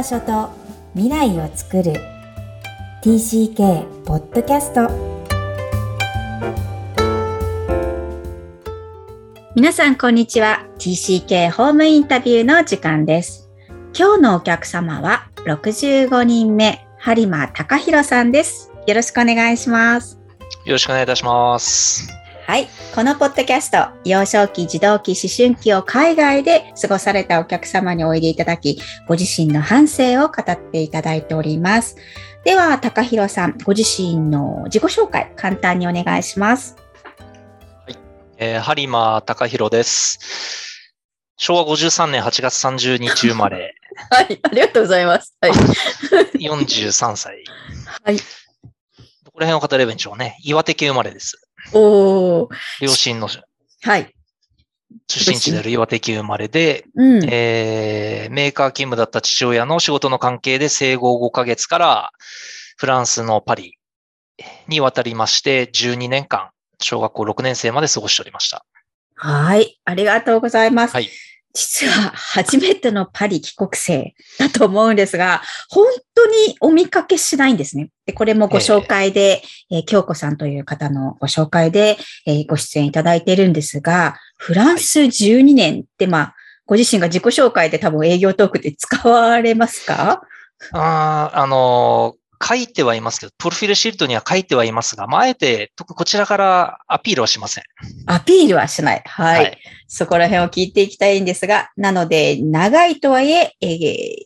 場所と未来を作る。TCK ポッドキャスト皆さんこんにちは。TCK ホームインタビューの時間です。今日のお客様は65人目播磨隆弘さんです。よろしくお願いします。よろしくお願いいたしますはい。このポッドキャスト、幼少期、児童期、思春期を海外で過ごされたお客様においでいただき、ご自身の反省を語っていただいております。では、高弘さん、ご自身の自己紹介、簡単にお願いします。はい。えー、播磨高弘です。昭和53年8月30日生まれ。はい、ありがとうございます。はい。43歳。はい。どこら辺を語ればいいんでしょうね。岩手県生まれです。お両親の、はい。出身地である岩手県生まれで、うん、えー、メーカー勤務だった父親の仕事の関係で生後5ヶ月からフランスのパリに渡りまして、12年間、小学校6年生まで過ごしておりました。はい。ありがとうございます。はい。実は初めてのパリ帰国生だと思うんですが、本当にお見かけしないんですね。で、これもご紹介で、えー、京子さんという方のご紹介で、えー、ご出演いただいているんですが、フランス12年って、まあ、ご自身が自己紹介で多分営業トークで使われますか？ああ、あの書いてはいますけど、プロフィールシートには書いてはいますが、まあ、あえて、こちらからアピールはしません。アピールはしない。はい。はい、そこら辺を聞いていきたいんですが、なので、長いとはいえ、えー、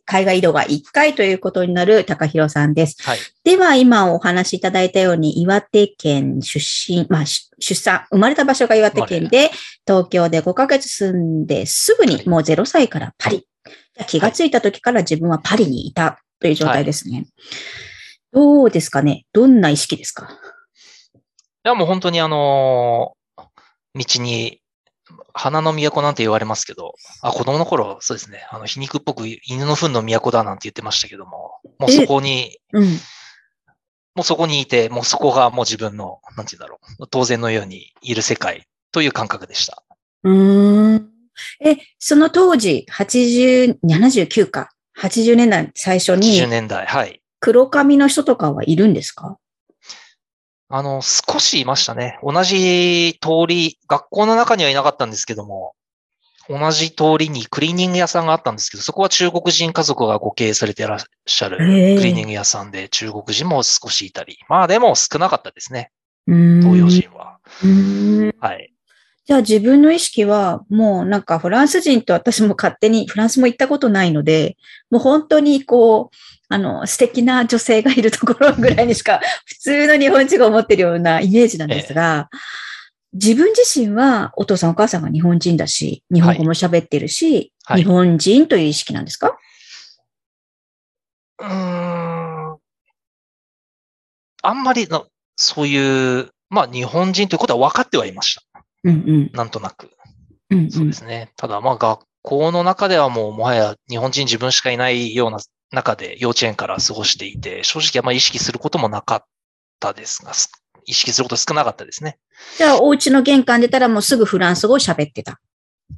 海外移動が1回ということになる高弘さんです。はい。では、今お話しいただいたように、岩手県出身、まあ、出産、生まれた場所が岩手県で、東京で5ヶ月住んで、すぐにもう0歳からパリ。はい、気がついた時から自分はパリにいたという状態ですね。はいどうですかね？どんな意識ですか？いや、もう本当にあの道に、花の都なんて言われますけど、あ、子供の頃、そうですね、あの、皮肉っぽく犬の糞の都だなんて言ってましたけども、もうそこに、うん、もうそこにいて、もうそこがもう自分の、なんて言うんだろう、当然のようにいる世界という感覚でした。うん。え、その当時、80、79か。80年代最初に。80年代、はい。黒髪の人とかはいるんですか？あの、少しいましたね。同じ通り、学校の中にはいなかったんですけども、同じ通りにクリーニング屋さんがあったんですけど、そこは中国人家族がご経営されていらっしゃるクリーニング屋さんで、中国人も少しいたり。まあでも少なかったですね。東洋人は。はい。じゃあ自分の意識はもうなんかフランス人と私も勝手にフランスも行ったことないので、もう本当にこう、あの、素敵な女性がいるところぐらいにしか、普通の日本人が思ってるようなイメージなんですが、ええ、自分自身はお父さんお母さんが日本人だし、日本語も喋ってるし、はい、日本人という意識なんですか、はい、うん。あんまりの、そういう、まあ日本人ということは分かってはいました。うんうん、なんとなく。そうですね。ただまあ学校の中ではもうもはや日本人自分しかいないような中で幼稚園から過ごしていて、正直あんまり意識することもなかったですが、意識すること少なかったですね。じゃあ、お家の玄関出たらもうすぐフランス語を喋ってた。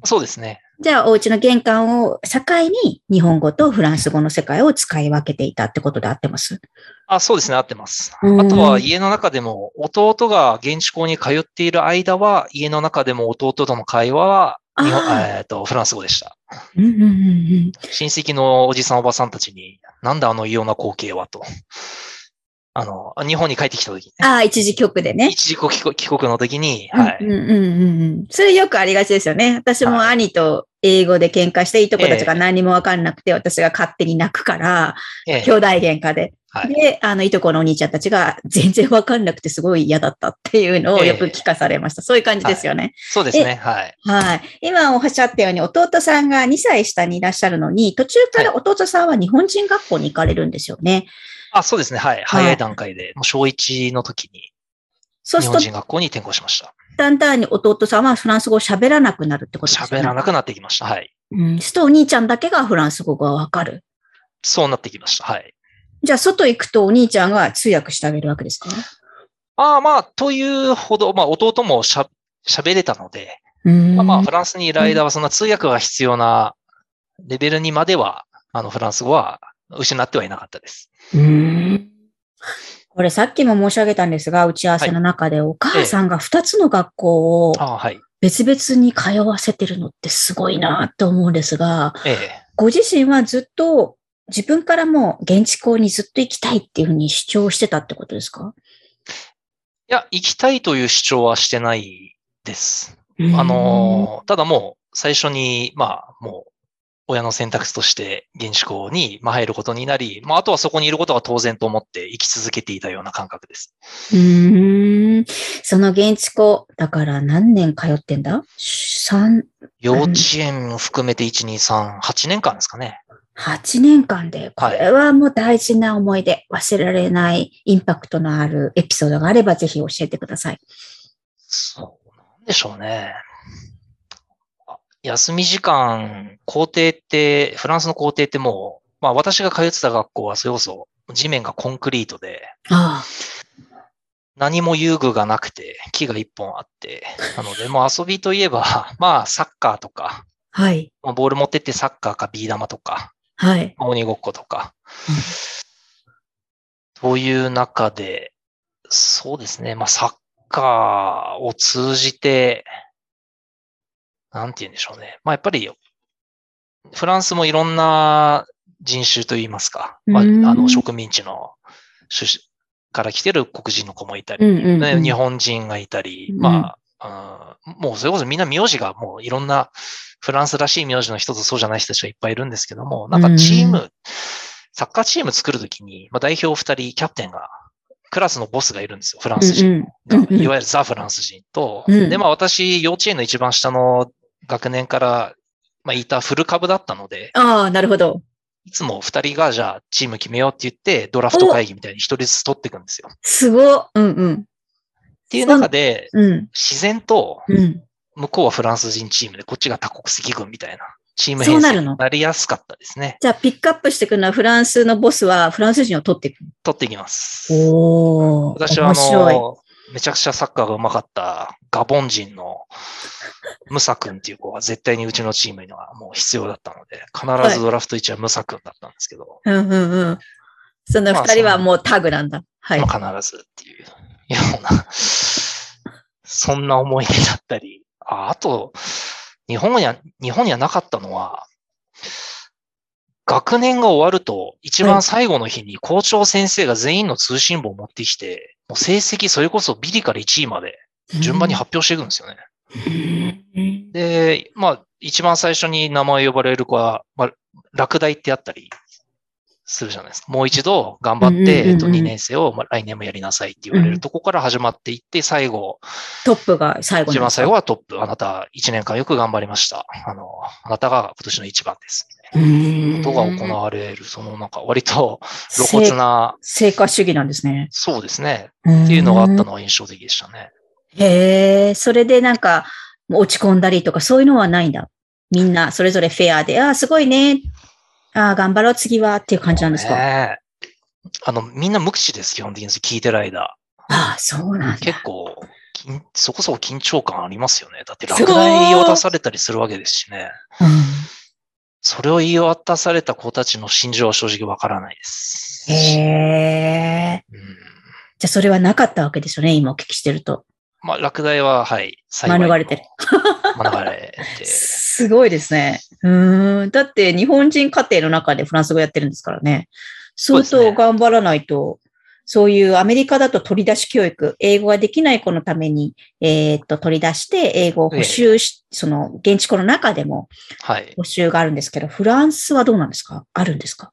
そうですね。じゃあ、お家の玄関を境に日本語とフランス語の世界を使い分けていたってことで合ってます？あそうですね、合ってます。あとは家の中でも弟が現地校に通っている間は、家の中でも弟との会話は日本えっ、と、フランス語でした。親戚のおじさんおばさんたちに、なんだあの異様な光景はと。あの、日本に帰ってきた時、ね、ああ、一時帰国でね。一時帰国の時に、はい。うんうんうんうん。それよくありがちですよね。私も兄と英語で喧嘩して、いとこたちが何もわかんなくて、私が勝手に泣くから、えー、兄弟喧嘩で。はい、で、あの、いとこのお兄ちゃんたちが全然わかんなくてすごい嫌だったっていうのをよく聞かされました。えー、そういう感じですよね、はい、そうですね。はい。はい。今おっしゃったように、弟さんが2歳下にいらっしゃるのに、途中から弟さんは日本人学校に行かれるんですよね。あ、そうですね。はい。早い段階で、もう小1の時に、日本人学校に転校しました。だんだんに弟さんはフランス語を喋らなくなるってことですね。喋らなくなってきました。はい。うん。すとお兄ちゃんだけがフランス語がわかる。そうなってきました。はい。じゃあ、外行くとお兄ちゃんが通訳してあげるわけですか？ああ、まあ、というほど、まあ、弟もしゃ、喋れたので、まあ、まあ、フランスにいる間はそんな通訳が必要なレベルにまでは、あの、フランス語は失ってはいなかったです。うんこれさっきも申し上げたんですが、打ち合わせの中でお母さんが2つの学校を別々に通わせてるのってすごいなと思うんですが、ご自身はずっと自分からも現地校にずっと行きたいっていうふうに主張してたってことですか？いや、行きたいという主張はしてないです。あの、ただもう最初に、まあもう親の選択肢として現地校に入ることになり、まあ、あとはそこにいることが当然と思って生き続けていたような感覚です。うん。その現地校、だから何年通ってんだ？三幼稚園も含めて1、2、3、8年間ですかね。8年間で、これはもう大事な思い出、はい、忘れられないインパクトのあるエピソードがあればぜひ教えてください。そうなんでしょうね。休み時間、校庭って、フランスの校庭ってもう、まあ私が通ってた学校はそれこそ地面がコンクリートで、ああ何も遊具がなくて、木が一本あって、なので、もう遊びといえば、まあサッカーとか、はい。ボール持ってってサッカーかビー玉とか、はい。鬼ごっことか。という中で、そうですね。まあ、サッカーを通じて、なんて言うんでしょうね。まあ、やっぱり、フランスもいろんな人種といいますか、まあ、あの、植民地の出から来てる黒人の子もいたり、うんうんうん、日本人がいたり、まあ、うん、もうそれこそみんな名字がもういろんなフランスらしい名字の人とそうじゃない人たちがいっぱいいるんですけども、なんかチーム、サッカーチーム作るときに、まあ、代表二人、キャプテンが、クラスのボスがいるんですよ、フランス人。うんうん、いわゆるザ・フランス人と、うん、で、まあ私、幼稚園の一番下の学年から、まあ、いたフル株だったので、ああ、なるほど。いつも二人が、じゃあ、チーム決めようって言って、ドラフト会議みたいに一人ずつ取っていくんですよ。すごうんうん。っていう中で、うん、自然と、向こうはフランス人チームで、こっちが多国籍軍みたいな、チーム編成になりやすかったですね。じゃあ、ピックアップしていくのは、フランスのボスはフランス人を取っていく取っていきます。お私は、あの、めちゃくちゃサッカーが上手かったガボン人のムサ君っていう子が絶対にうちのチームにはもう必要だったので、必ずドラフト1はムサ君だったんですけど。うんうんうん。その二人はもうタグなんだ。はい。まあ、必ずっていうような、そんな思い出だったり。ああと、日本には、日本にはなかったのは、学年が終わると、一番最後の日に校長先生が全員の通信簿を持ってきて、もう成績それこそビリから1位まで順番に発表していくんですよね。で、まあ、一番最初に名前呼ばれる子は、まあ、落第ってあったりするじゃないですか。もう一度頑張って、えっと、2年生を、まあ、来年もやりなさいって言われるとこから始まっていって、最後。トップが最後一番最後はトップ。あなた1年間よく頑張りました。あの、あなたが今年の一番です。ことが行われる、そのなんか割と露骨な。成果主義なんですね。そうですね。っていうのがあったのは印象的でしたね。へえ、それでなんか、落ち込んだりとかそういうのはないんだ。みんなそれぞれフェアで、ああ、すごいね。ああ、頑張ろう、次はっていう感じなんですか、ね、あの、みんな無口です、基本的に聞いてる間。ああ、そうなんだ。結構、そこそこ緊張感ありますよね。だって落第を出されたりするわけですしね。うん、それを言い渡された子たちの心情は正直わからないです。へえ、うん。じゃあそれはなかったわけですよね、今お聞きしてると。まあ、落第は、はい、免れてる。免れて。すごいですね。うん。だって、日本人家庭の中でフランス語やってるんですからね。相当頑張らないと、そういうアメリカだと取り出し教育、英語ができない子のために、えー、っと、取り出して英語を補修し、えその、現地校の中でも、補修があるんですけど、はい、フランスはどうなんですか？あるんですか？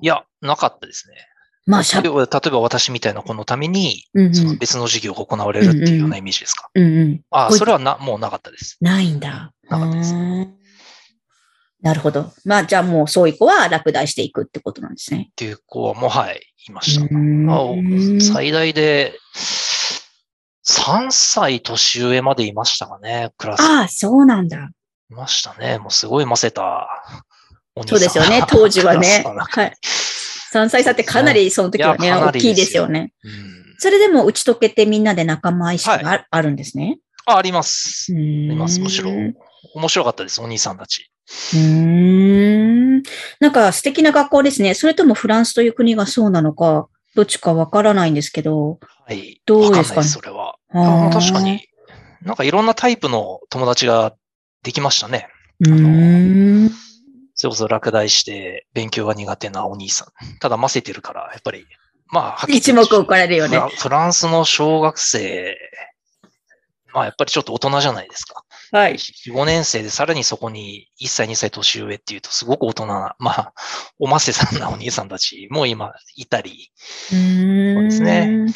いや、なかったですね。まあ、例えば私みたいな子のために、その別の授業が行われるっていうようなイメージですか？うんうん、ああ、それはな、もうなかったです。ないんだ。なかったです。なるほど。まあ、じゃあもうそういう子は落第していくってことなんですね。っていう子はもう、はい、いました。最大で、3歳年上までいましたかね、クラス。ああ、そうなんだ。いましたね。もうすごいませたお兄さん。そうですよね、当時はね。はい。3歳差ってかなりその時はね、大きいですよね。それでも打ち解けてみんなで仲間意識があ,、るんですね。あ、あります。あります。むしろ、面白かったです、お兄さんたち。うん。なんか素敵な学校ですね。それともフランスという国がそうなのか、どっちかわからないんですけど。はい。どうですかね？それは。あ確かに。なんかいろんなタイプの友達ができましたね。うん。それこそ落第して勉強が苦手なお兄さん。ただ混ぜてるから、やっぱり、まあ、一目置かれるよねフ。フランスの小学生、まあやっぱりちょっと大人じゃないですか。はい。4、5年生でさらにそこに1歳、2歳年上っていうとすごく大人な、まあ、おませさんなお兄さんたちも今いたり。うん。そうですね。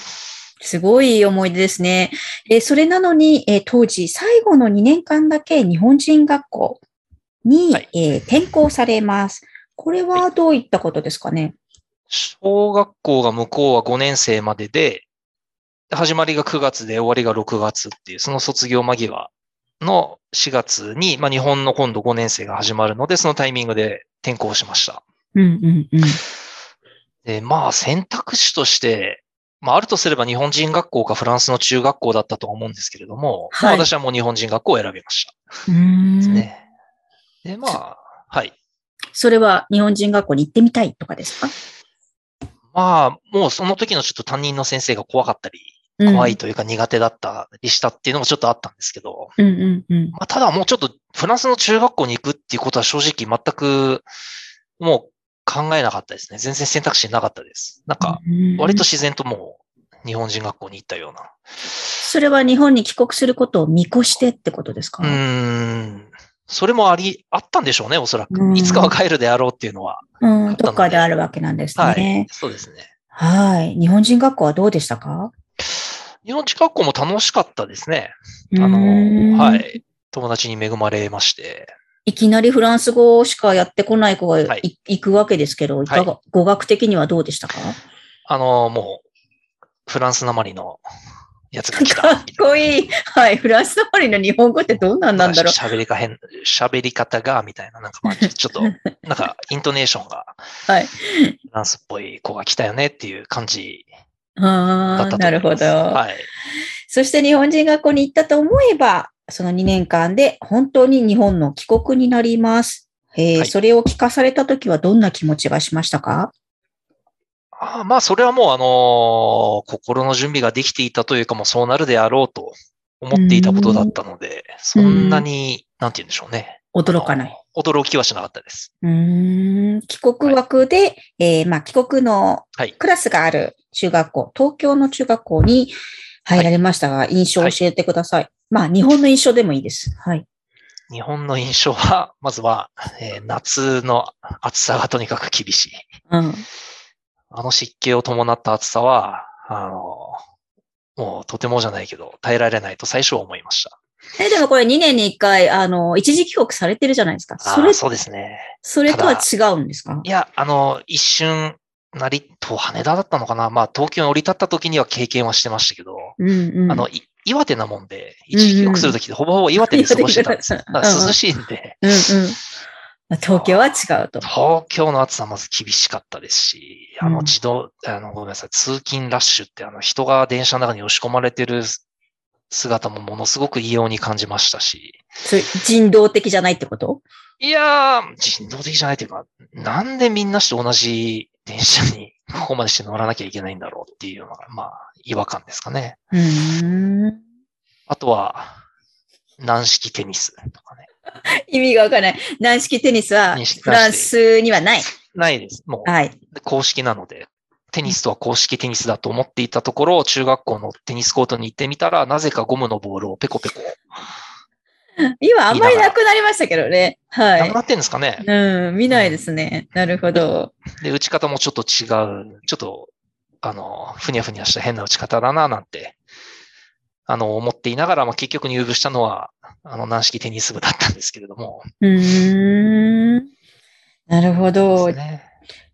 すごい思い出ですね。えそれなのに、え当時最後の2年間だけ日本人学校に、はい、え転校されます。これはどういったことですかね、小学校が向こうは5年生までで、始まりが9月で終わりが6月っていう、その卒業間際の4月に、まあ、日本の今度5年生が始まるので、そのタイミングで転校しました。うんうんうん、で、まあ選択肢として、まああるとすれば日本人学校かフランスの中学校だったと思うんですけれども、はい、まあ、私はもう日本人学校を選びました。うんでね。で、まあ、はい。それは日本人学校に行ってみたいとかですか？まあ、もうその時のちょっと担任の先生が怖かったり、怖いというか苦手だったりしたっていうのもちょっとあったんですけど、うんうんうんまあ、ただもうちょっとフランスの中学校に行くっていうことは正直全くもう考えなかったですね。全然選択肢なかったです。なんか、割と自然ともう日本人学校に行ったような。それは日本に帰国することを見越してってことですか？うん。それもあり、あったんでしょうね、おそらく。いつかは帰るであろうっていうのは。うん、どっかであるわけなんですね。はい、そうですね。はい。日本人学校はどうでしたか？日本人学校も楽しかったですね。あの、はい。友達に恵まれまして。いきなりフランス語しかやってこない子が、はい、行くわけですけど、いかが、はい、語学的にはどうでしたか？あの、もう、フランスなまりのやつが来た。かっこいい。はい。フランスなまりの日本語ってどんなんなんだろう。喋りか変、喋り方が、みたいな、なんかまあ、ちょっと、なんか、イントネーションが、はい。フランスっぽい子が来たよねっていう感じああ、なるほど。はい。そして日本人学校に行ったと思えば、その2年間で本当に日本の帰国になります。えー、はい、それを聞かされたときはどんな気持ちがしましたか？あまあ、それはもう、あのー、心の準備ができていたというか、もうそうなるであろうと思っていたことだったので、そんなに、なんて言うんでしょうね。驚かない。驚きはしなかったです。うん。帰国枠で、はい、えー、まあ、帰国のクラスがある中学校、はい、東京の中学校に入られましたが、はい、印象を教えてください。まあ、日本の印象でもいいです。はい。日本の印象は、まずは、えー、夏の暑さがとにかく厳しい。うん。あの湿気を伴った暑さは、あの、もうとてもじゃないけど、耐えられないと最初は思いました。え、でもこれ2年に1回、あの、一時帰国されてるじゃないですか。それ、そうですね。それとは違うんですか？いや、あの、一瞬、成と羽田だったのかなまあ、東京に降り立った時には経験はしてましたけど、うんうん、あの、岩手なもんで、一時帰国するときでほぼほぼ岩手に過ごしてたんです涼しいんで。うんうん東京は違うと。東京の暑さはまず厳しかったですし、あの自動、うん、あの、ごめんなさい、通勤ラッシュってあの人が電車の中に押し込まれてる姿もものすごく異様に感じましたし。それ人道的じゃないってこと？いやー、人道的じゃないというか、なんでみんなして同じ電車に ここまでして乗らなきゃいけないんだろうっていうのが、まあ、違和感ですかね。うんあとは、軟式テニスとかね。意味がわからない。軟式テニスはフランスにはない。ないです。もう、はい、公式なので。テニスとは公式テニスだと思っていたところ、中学校のテニスコートに行ってみたら、なぜかゴムのボールをペコペコ。今あんまりなくなりましたけどね。はい。なくなってんですかね。うん、見ないですね。なるほど。で、打ち方もちょっと違う。ちょっと、あの、ふにゃふにゃした変な打ち方だな、なんて、あの、思っていながら、まあ、結局入部したのは、あの、軟式テニス部だったんですけれども。うん。なるほど。ね、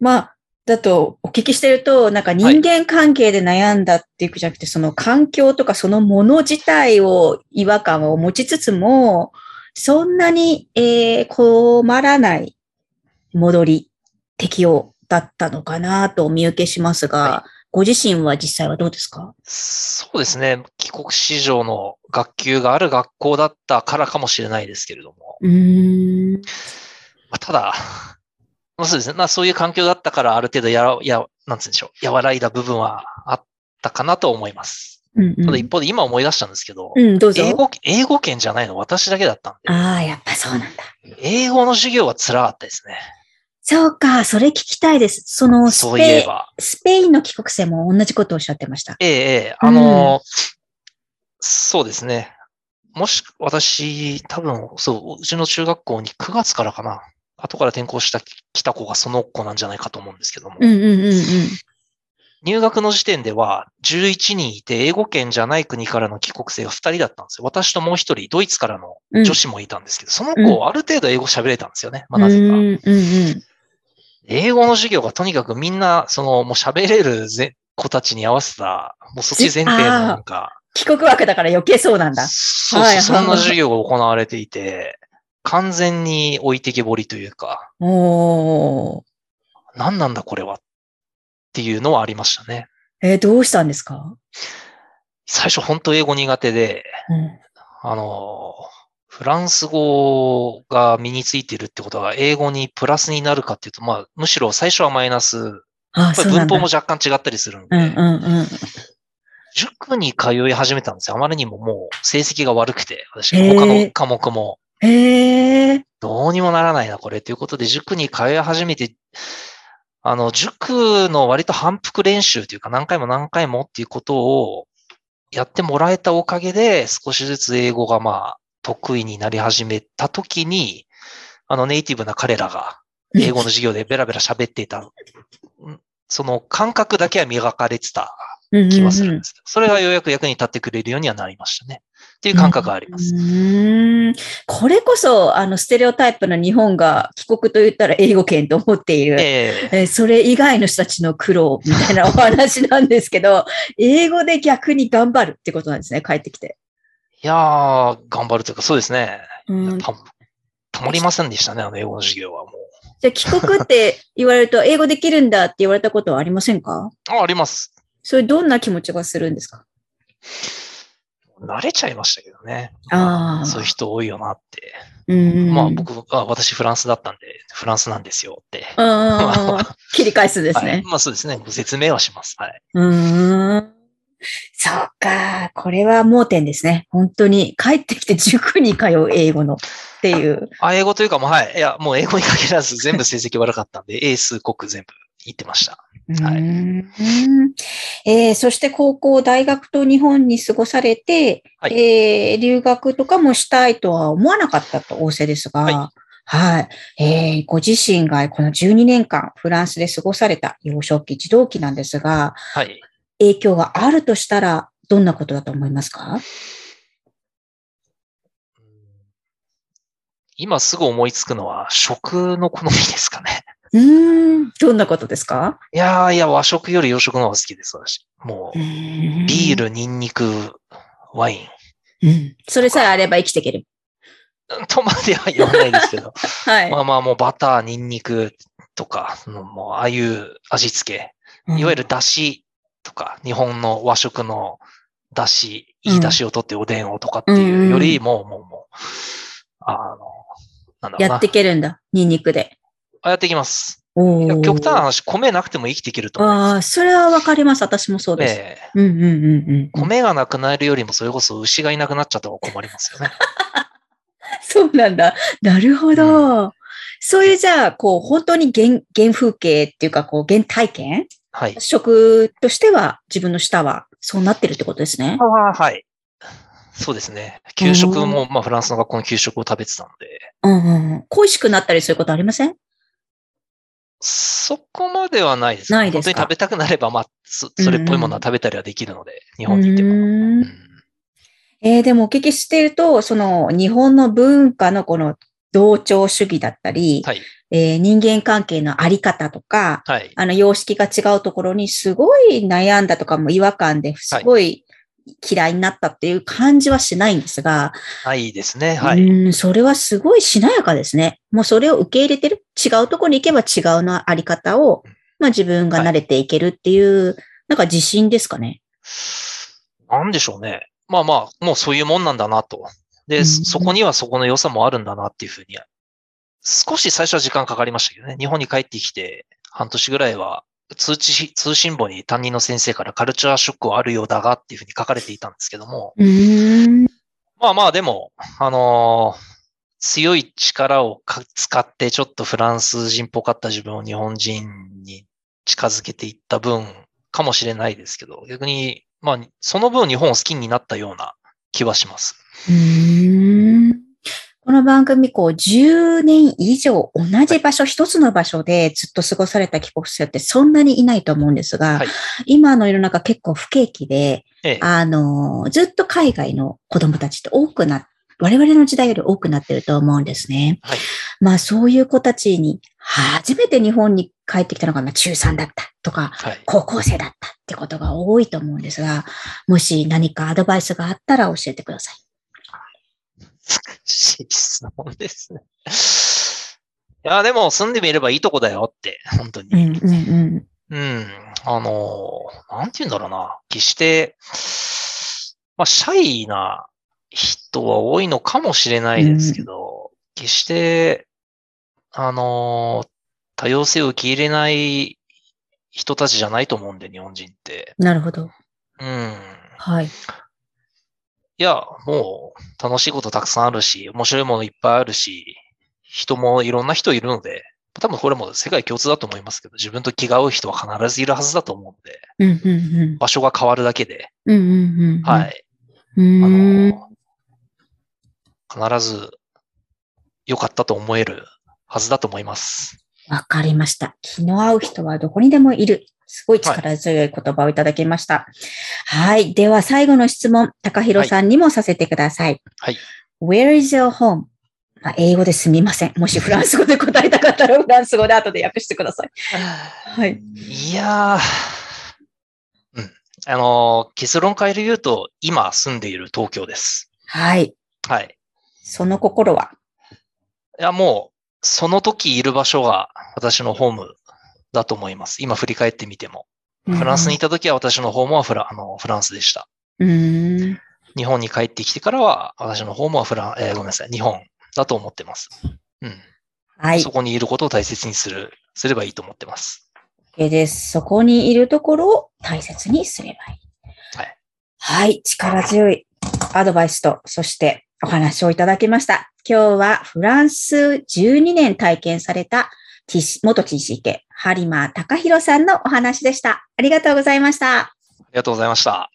まあ、だとお聞きしてると、なんか人間関係で悩んだっていくじゃなくて、はい、その環境とかそのもの自体を違和感を持ちつつも、そんなに、えー、困らない戻り、適用だったのかなとお見受けしますが、はご自身は実際はどうですか？そうですね。帰国子女の学級がある学校だったからかもしれないですけれども。うんただ、まあ、そうですね。まあそういう環境だったからある程度やら、や、なんつうんでしょう。和らいだ部分はあったかなと思います。うんうん、ただ一方で今思い出したんですけど、うん、ど英語、英語圏じゃないの私だけだったんで。ああ、やっぱそうなんだ。英語の授業は辛かったですね。そうか、それ聞きたいです。そのスペ、そういえば。スペインの帰国生も同じことをおっしゃってました。ええ、ええ、あの、うん、そうですね。もし、私、多分、そう、うちの中学校に9月からかな。後から転校した、来た子がその子なんじゃないかと思うんですけども。うんうんうんうん。入学の時点では11人いて、英語圏じゃない国からの帰国生が2人だったんですよ。私ともう1人、ドイツからの女子もいたんですけど、うん、その子、ある程度英語喋れたんですよね。まあ、なぜか。うんうんうん英語の授業がとにかくみんな、その、もう喋れる子たちに合わせた、もうそっち前提のなんか。帰国枠だから余計そうなんだ。そうそう、そんな授業が行われていて、完全に置いてけぼりというか。お何なんだこれはっていうのはありましたね。えー、どうしたんですか？最初本当英語苦手で、うん、あの、フランス語が身についてるってことは、英語にプラスになるかっていうと、まあ、むしろ最初はマイナス。ああ文法も若干違ったりするんで、うんうんうん、塾に通い始めたんですよ。あまりにももう成績が悪くて、私、他の科目も。へえ。どうにもならないな、これ。ということで、塾に通い始めて、あの、塾の割と反復練習というか、何回も何回もっていうことをやってもらえたおかげで、少しずつ英語がまあ、得意になり始めた時に、あのネイティブな彼らが英語の授業でベラベラ喋っていた、その感覚だけは磨かれてた気はするんです。それがようやく役に立ってくれるようにはなりましたね。っていう感覚があります。うんこれこそ、あの、ステレオタイプの日本が帰国と言ったら英語圏と思っている。えー、それ以外の人たちの苦労みたいなお話なんですけど、英語で逆に頑張るってことなんですね、帰ってきて。いやー、頑張るというか、そうですね。うん、たたまりませんでしたね、あの英語の授業はもう。じゃあ、帰国って言われると、英語できるんだって言われたことはありませんか？あ、あります。それどんな気持ちがするんですか？慣れちゃいましたけどね。ああ。そういう人多いよなって。うん、まあ僕あ、私フランスだったんで、フランスなんですよって。切り返すですね、はい。まあそうですね。ご説明はします。はい。うん。そうか。これは盲点ですね。本当に。帰ってきて塾に通う英語のっていう。あ、英語というかもう、はい。いや、もう英語に限らず全部成績悪かったんで、英数国全部言ってました。はい。えー、そして高校、大学と日本に過ごされて、はい、えー、留学とかもしたいとは思わなかったと仰せですが、はいはい。えー、ご自身がこの12年間フランスで過ごされた幼少期、児童期なんですが、はい。影響があるとしたら、どんなことだと思いますか？今すぐ思いつくのは食の好みですかね。うん、どんなことですか？いやいや、和食より洋食の方が好きです、私。もう、ビール、ニンニク、ワイン。うん。それさえあれば生きていける。とまでは言わないですけど。はい。まあまあ、もうバター、ニンニクとか、もう、ああいう味付け。いわゆるだしとか、日本の和食のだし、いいだしを取っておでんをとかっていうよりも、もう、もう、あの、なんだろうやっていけるんだ、ニンニクで。あ、やっていきます。極端な話、米なくても生きていけると思います。ああ、それはわかります。私もそうです。ええうんうんうんうん。米がなくなるよりも、それこそ牛がいなくなっちゃった方が困りますよね。そうなんだ。なるほど。うん、そういうじゃあ、こう、本当に原原風景っていうか、こう、原体験はい。食としては、自分の舌はそうなってるってことですね。あはい。そうですね。給食も、まあ、フランスの学校の給食を食べてたので。うんうん。恋しくなったりすることありません？そこまではないです。ないです本当に食べたくなれば、まあそ、それっぽいものは食べたりはできるので、日本に行っても。うんえー、でもお聞きしていると、その日本の文化のこの同調主義だったり、はい、えー、人間関係のあり方とか、はい、あの様式が違うところにすごい悩んだとかも違和感ですごい嫌いになったっていう感じはしないんですが。はい、ですね。はい。うん、それはすごいしなやかですね。もうそれを受け入れてる。違うところに行けば違うのあり方を、まあ自分が慣れていけるっていうなんか自信ですかね？なんでしょうね。まあまあ、もうそういうもんなんだなと。で、うん、そこにはそこの良さもあるんだなっていうふうに、少し最初は時間かかりましたけどね。日本に帰ってきて半年ぐらいは通知、通信簿に担任の先生からカルチャーショックはあるようだがっていうふうに書かれていたんですけども。まあまあでも、あのー、強い力を使ってちょっとフランス人っぽかった自分を日本人に近づけていった分かもしれないですけど、逆に、まあ、その分日本を好きになったような気はします。この番組、こう、10年以上同じ場所、一つの場所でずっと過ごされた帰国者ってそんなにいないと思うんですが、はい、今の世の中結構不景気で、ええ、あの、ずっと海外の子供たちって多くなっ我々の時代より多くなってると思うんですね。はい、まあそういう子たちに初めて日本に帰ってきたのがまあ中3だったとか、はい、高校生だったってことが多いと思うんですが、もし何かアドバイスがあったら教えてください。難しい質問ですね。いや、でも住んでみればいいとこだよって、本当に。うんうんうん。うん。あの、なんて言うんだろうな。決して、まあ、シャイな人は多いのかもしれないですけど、うん、決して、あの、多様性を受け入れない人たちじゃないと思うんで、日本人って。なるほど。うん。はい。いや、もう楽しいことたくさんあるし、面白いものいっぱいあるし、人もいろんな人いるので、多分これも世界共通だと思いますけど、自分と気が合う人は必ずいるはずだと思うんで、うんうんうん、場所が変わるだけで、うんうんうん、はい。あの、必ず良かったと思えるはずだと思います。わかりました。気の合う人はどこにでもいる。すごい力強い言葉をいただきました。はい。はい、では最後の質問、高弘さんにもさせてください。はい。Where is your home? まあ、英語ですみません。もしフランス語で答えたかったらフランス語で後で訳してください。はい。いやー、うん。あのー、結論から言うと、今住んでいる東京です。はい。はい。その心は？いや、もう、その時いる場所が私のホームだと思います。今振り返ってみても。フランスにいた時は私のホームはフラあのフランスでした。日本に帰ってきてからは私のホームはフラン、えー、ごめんなさい、日本だと思ってます。うん。はい。そこにいることを大切にする、すればいいと思ってます。OK です。そこにいるところを大切にすればいい。はい。はい。力強いアドバイスと、そしてお話をいただきました。今日はフランス12年体験された元 TCK、播磨隆弘さんのお話でした。ありがとうございました。ありがとうございました。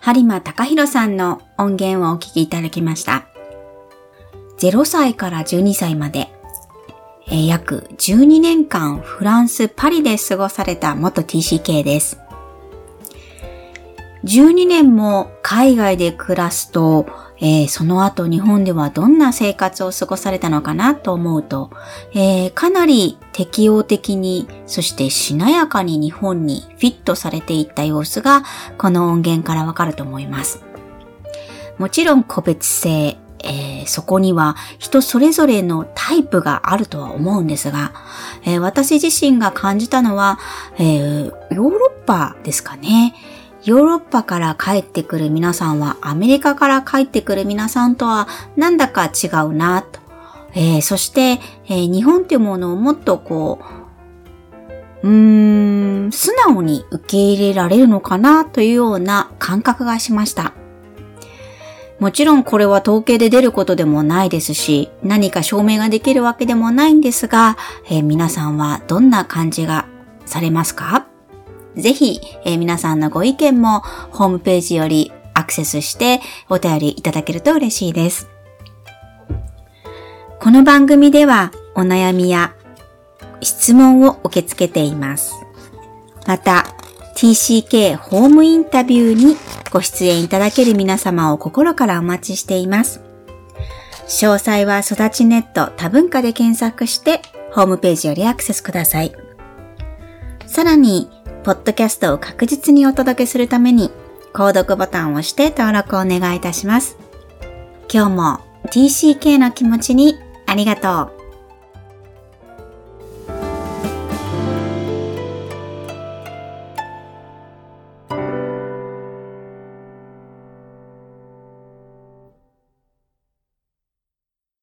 播磨隆弘さんの音源をお聞きいただきました。0歳から12歳まで、えー、約12年間フランス・パリで過ごされた元 TCK です。12年も海外で暮らすと、えー、その後日本ではどんな生活を過ごされたのかなと思うと、えー、かなり適応的に、そしてしなやかに日本にフィットされていった様子が、この音源からわかると思います。もちろん個別性、えー、そこには人それぞれのタイプがあるとは思うんですが、えー、私自身が感じたのは、えー、ヨーロッパですかね。ヨーロッパから帰ってくる皆さんはアメリカから帰ってくる皆さんとはなんだか違うなと。えー、そして、えー、日本っていうものをもっとこう、うーん、素直に受け入れられるのかなというような感覚がしました。もちろんこれは統計で出ることでもないですし、何か証明ができるわけでもないんですが、えー、皆さんはどんな感じがされますか？ぜひ、えー、皆さんのご意見もホームページよりアクセスしてお便りいただけると嬉しいです。この番組ではお悩みや質問を受け付けています。また、TCK ホームインタビューにご出演いただける皆様を心からお待ちしています。詳細は育ちネット多文化で検索してホームページよりアクセスください。さらに、ポッドキャストを確実にお届けするために、購読ボタンを押して登録をお願いいたします。今日も TCK の気持ちにありがとう。